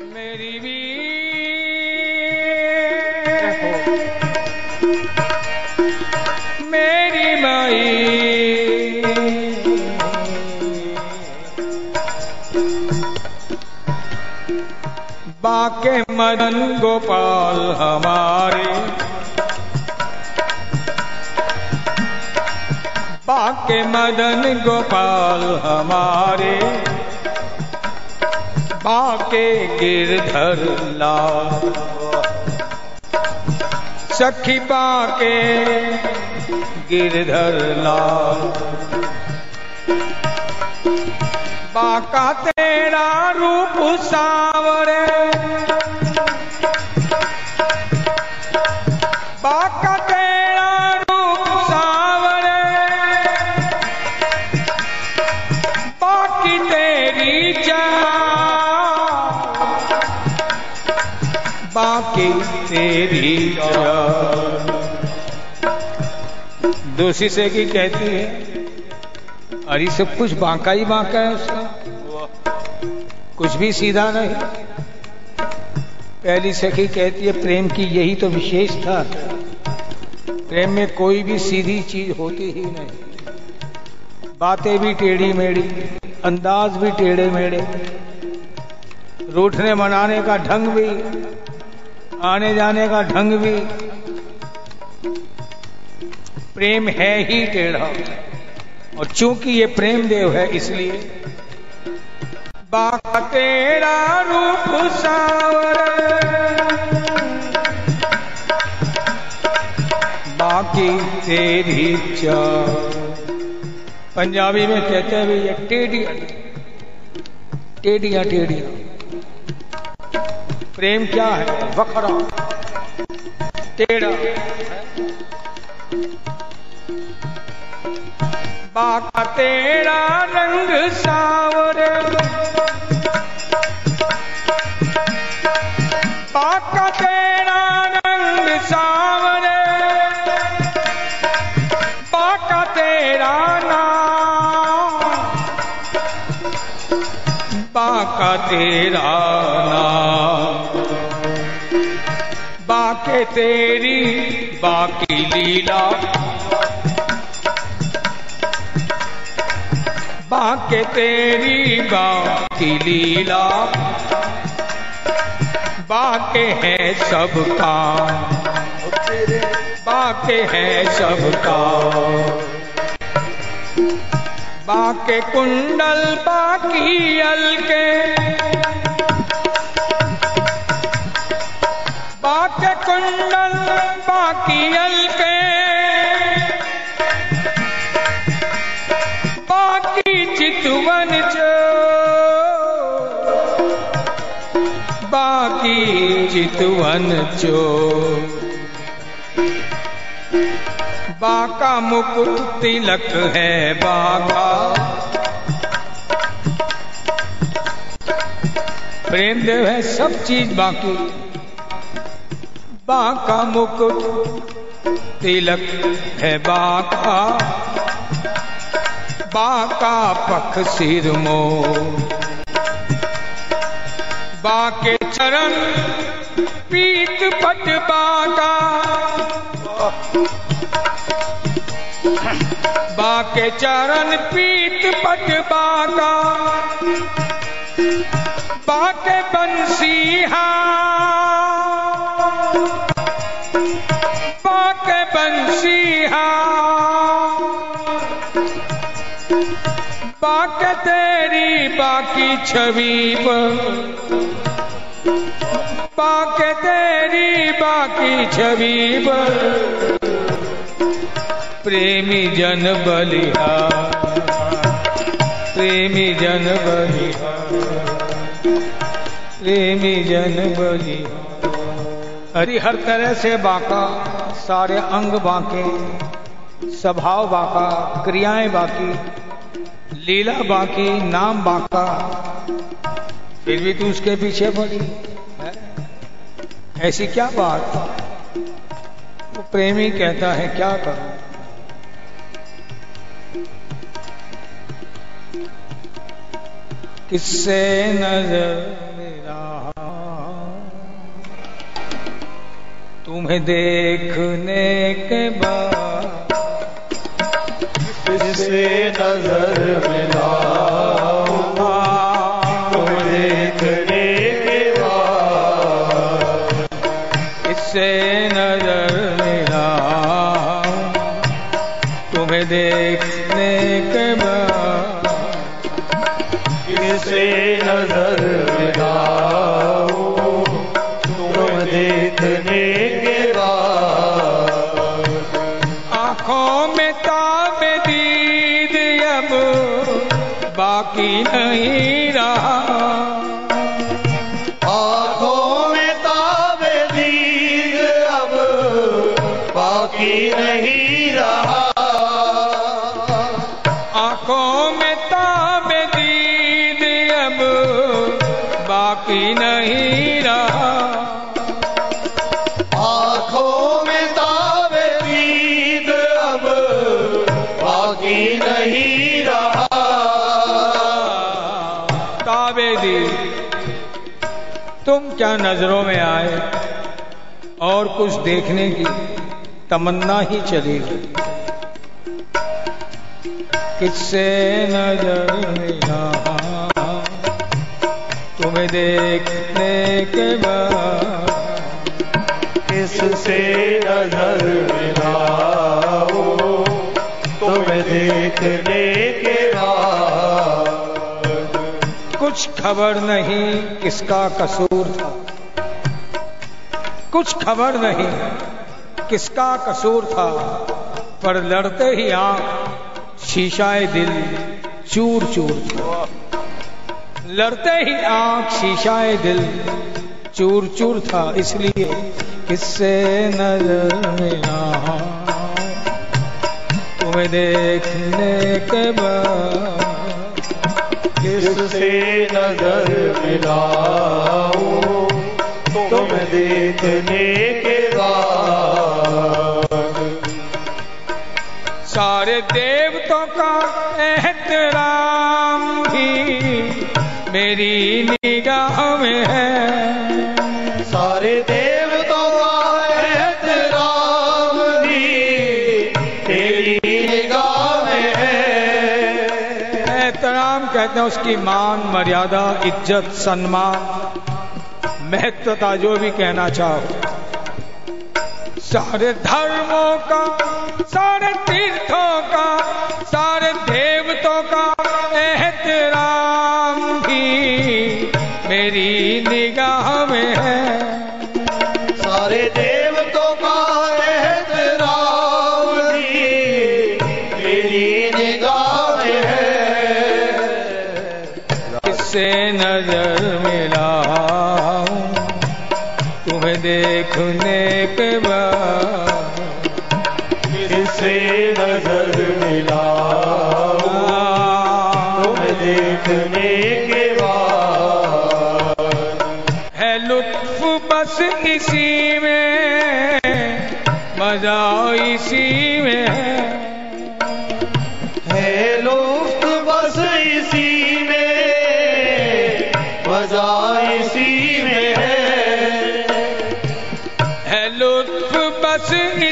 मेरी भी मेरी माई। बाके मदन गोपाल हमारे। बाके मदन गोपाल हमारे। बाके गिरधर लाल सखी बाके गिरधर लाल बाका तेरा रूप सावरे। दोषी से की कहती है, अरे सब कुछ बांका ही बांका है उसका। कुछ भी सीधा नहीं। पहली सखी कहती है, प्रेम की यही तो विशेष था। प्रेम में कोई भी सीधी चीज़ होती ही नहीं। बातें भी टेढ़ी मेढ़ी, अंदाज भी टेढ़े मेढ़े। रूठने मनाने का ढंग भी, आने जाने का ढंग भी प्रेम है ही टेढ़ा और चूँकि ये प्रेम देव है इसलिए। बाका तेरा रूप सावर। बाकी तेरी चाल। पंजाबी में कहते हैं ये टेढ़िया। टेढ़िया टेढ़िया। प्रेम क्या है? वखरा। टेढ़ा। बाका तेरा रंग सावर। बाका तेरा रंग सावर। बाका तेरा नाम। बाका तेरा नाम। बाके तेरी बाकी लीला बाके तेरी बाकी लीला। बाके है सबका बाके है सबका बाके कुंडल बाकी अलके बाके कुंडल बाकी अलके चितवन चो बाका मुकुट तिलक है बाका प्रेम देव है सब चीज़ बाकी। बाका मुकुट तिलक है बाका बाका पख सिर मो बाके चरण पीत पट बाका बाके चरण पीत पट बाका बाके बंसीहा बाके बंसीहा बाक तेरी बाकी छवि पर तेरी बाकी छवि पर। प्रेमी जन बलिहा प्रेमी जन बलिहा प्रेमी जन बलिहा हरि हर तरह से बाका, सारे अंग बाके, स्वभाव बाका, क्रियाएँ बाकी, लीला बाकी, नाम बाका। फिर भी तू उसके पीछे पड़ी? ऐसी क्या बात? वो प्रेमी कहता है, क्या करूँ? किससे नज़र मेरा? तुम्हें देखने के बाद। किससे नज़र मेरा? नज़र क्या नज़रों में आए और कुछ देखने की तमन्ना ही चलेगी? किससे नज़र तुम्हें देखने के बाद किससे नज़र कुछ खबर नहीं किसका कसूर था। कुछ खबर नहीं किसका कसूर था। पर लड़ते ही आँख शीशाए दिल चूर चूर था। लड़ते ही आँख शीशाए दिल चूर चूर था, इसलिए किससे नज़र मिला? तुम्हें देखने के बाद किससे नज़र मिलाओ तुम देखने के बाद। सारे देवतों का एहतराम भी मेरी निगाह में है। सारे देवताओं एहतराम कहते हैं, उसकी मान मर्यादा, इज़्ज़त, सम्मान। महत्वता जो भी कहना चाहो। सारे धर्मों का, सारे तीर्थों का, सारे देवतों का नज़र मिलाऊं। तुम्हें देखने के बाद किससे नज़र मिलाओ तुम देखने के बाद है लुत्फ बस इसी में मज़ा इसी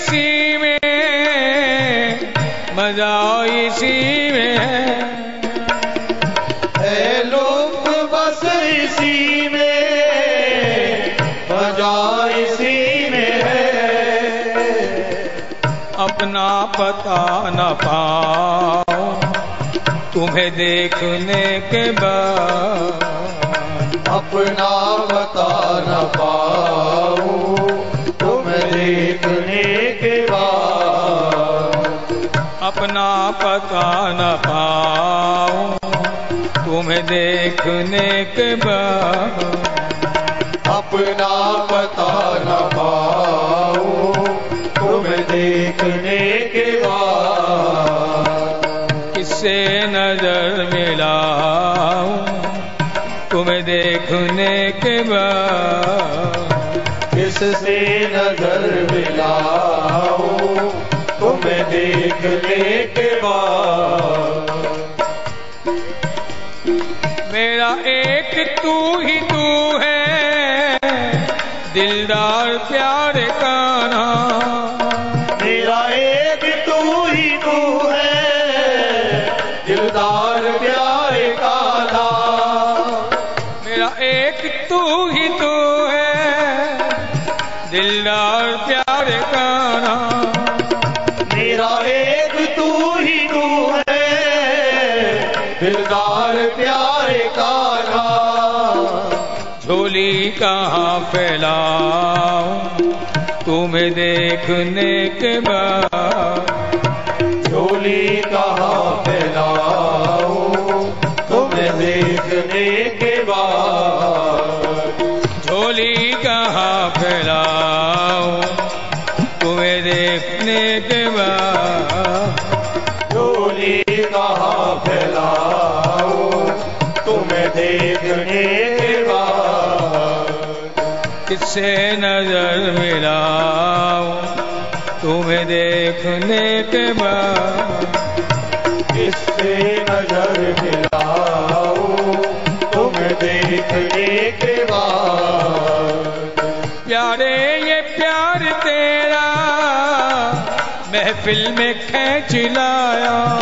इसी में। मज़ा इसी में। है लुफ्त बस इसी में। मज़ा इसी में। है अपना पता न पाओ तुम्हें देखने के बाद। अपना बता न पाओ तुम्हें देखने पता न पाओ तुम्हें देखने के बाद अपना पता न पाऊँ। तुम देखने के बाद किससे नज़र मिलाऊं। तुम्हें देखने के बाद किससे नज़र मिलाऊं। तुम्हें देखने के मेरा एक तू ही तू है दिलदार प्यार काना दिलदार प्यारे का झोली कहाँ फैलाऊं? तुम्हें देखने के बाद। झोली कहाँ फैलाऊं? तुम्हें देखने के बाद। देखने किससे नज़र मिलाऊं? तुम्हें देखने के बाद। किससे नज़र मिलाऊं? तुम्हें देखने के बाद। प्यारे ये प्यार तेरा, महफिल में खेच लाया।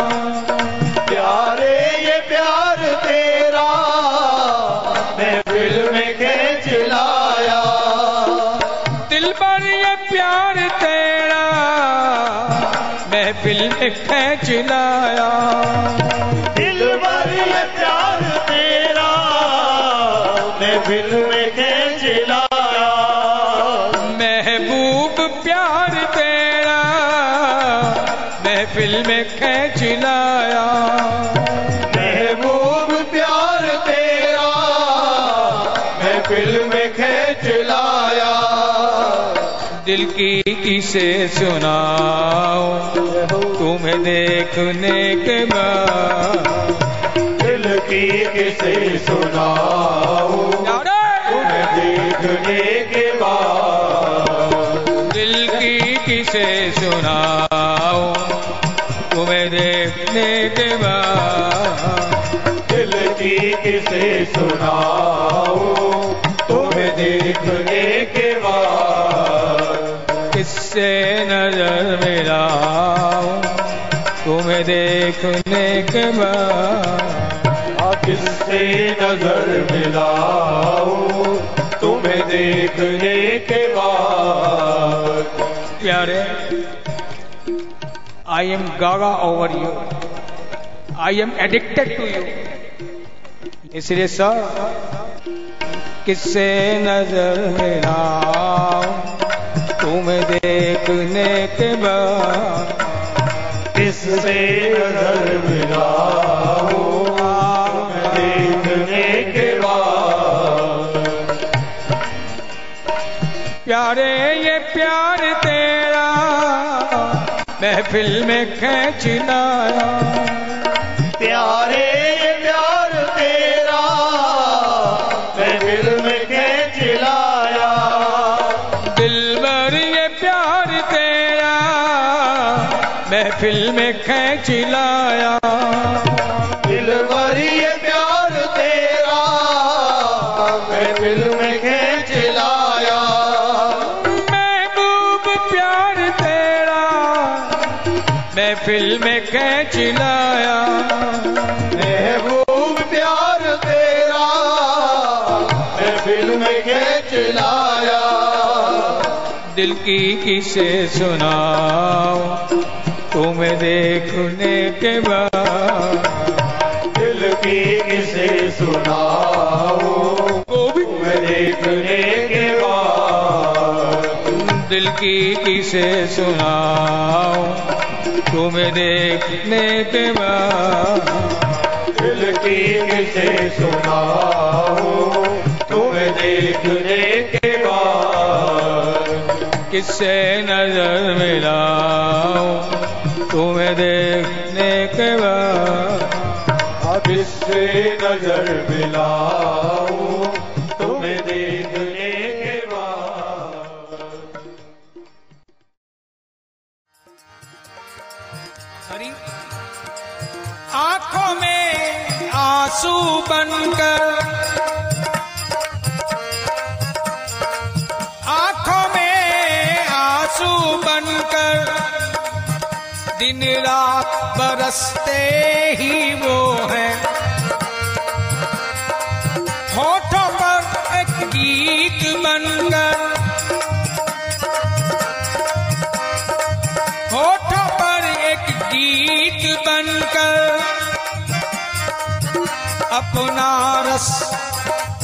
पर ये प्यार तेरा। महफिल में खेच लाया दिल भर ये प्यार तेरा महफिल में खेच लाया महबूब प्यार तेरा महफिल में दिल की किसे सुनाओ तुम्हें देखने के बाद दिल की किसे सुनाओ तुम्हें देखने के बाद दिल की किसे सुनाओ तुम्हें देखने के बाद दिल की किसे सुनाओ तुम्हें देखने के किससे नज़र मिलाओ। तुम्हें देखने के बाद किससे नज़र मिलाऊं तुम्हें देखने के बाद। प्यारे I am gaga over you I am addicted to you इसलिए सर, किससे नज़र मिलाओ? तुम्हें देखने के बाद किससे नज़र देखने के प्यारे, ये प्यार तेरा, महफिल में खेच लाया प्यारे ये प्यार में खेच लाया। दिल भर ये प्यार तेरा महफिल में खेच लाया। महबूब प्यार तेरा में खेच लाया। महबूब प्यार तेरा महफिल में खेच लाया। दिल की किसे तुम्हें देखने के बाद दिल की किसे सुनाओ। तुम्हें देखने के बाद दिल की किसे सुनाओ। तुम्हें देखने के बाद दिल की किसे सुनाओ। तुम्हें देखने के बाद किससे नज़र मिलाओ तुम्हें देखने के बाद किससे नज़र मिलाऊं तुम्हें देखने के बाद। आँखों में आँसू बनकर दिन रात बरसते ही वो है। होठों पर एक गीत बनकर, होठों पर एक गीत बनकर, अपना रस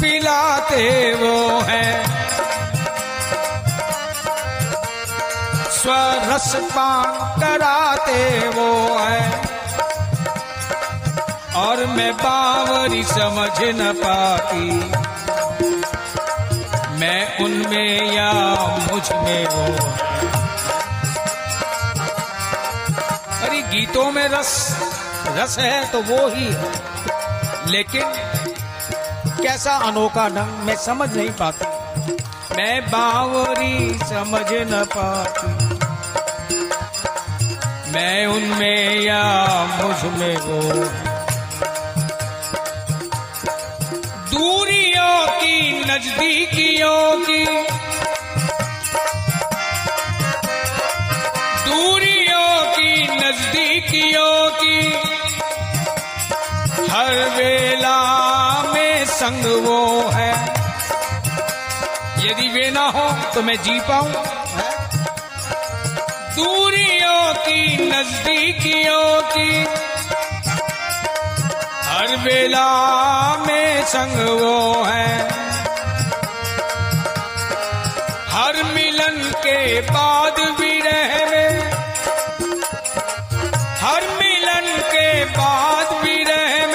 पिलाते वो हैं। स्वरस पान कराते वो है। और मैं बावरी समझ न पाती। मैं उनमें या मुझमें वो अरे गीतों में रस रस है तो वो ही है। लेकिन कैसा अनोखा ढंग मैं समझ नहीं पाती। मैं बावरी समझ न पाती। मैं उनमें या मुझमें वो? दूरियों की, नजदीकियों की। दूरियों की, नजदीकियों की। हर वेला में संग वो है। यदि वे ना हो तो मैं जी पाऊँ। दूरियों की, नजदीकियों की। हर वेला में संग वो है। हर मिलन के बाद भी रहे हर मिलन के बाद भी रहे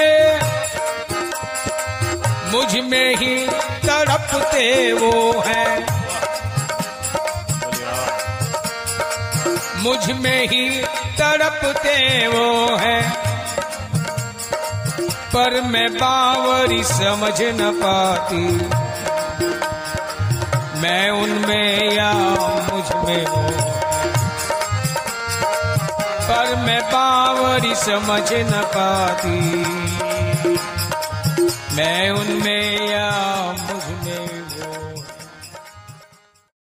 मुझमें ही तड़पते वो मुझमें ही तड़पते वो है। पर मैं बावरी समझ न पाती। मैं उनमें या मुझमें हो। पर मैं बावरी समझ न पाती। मैं उनमें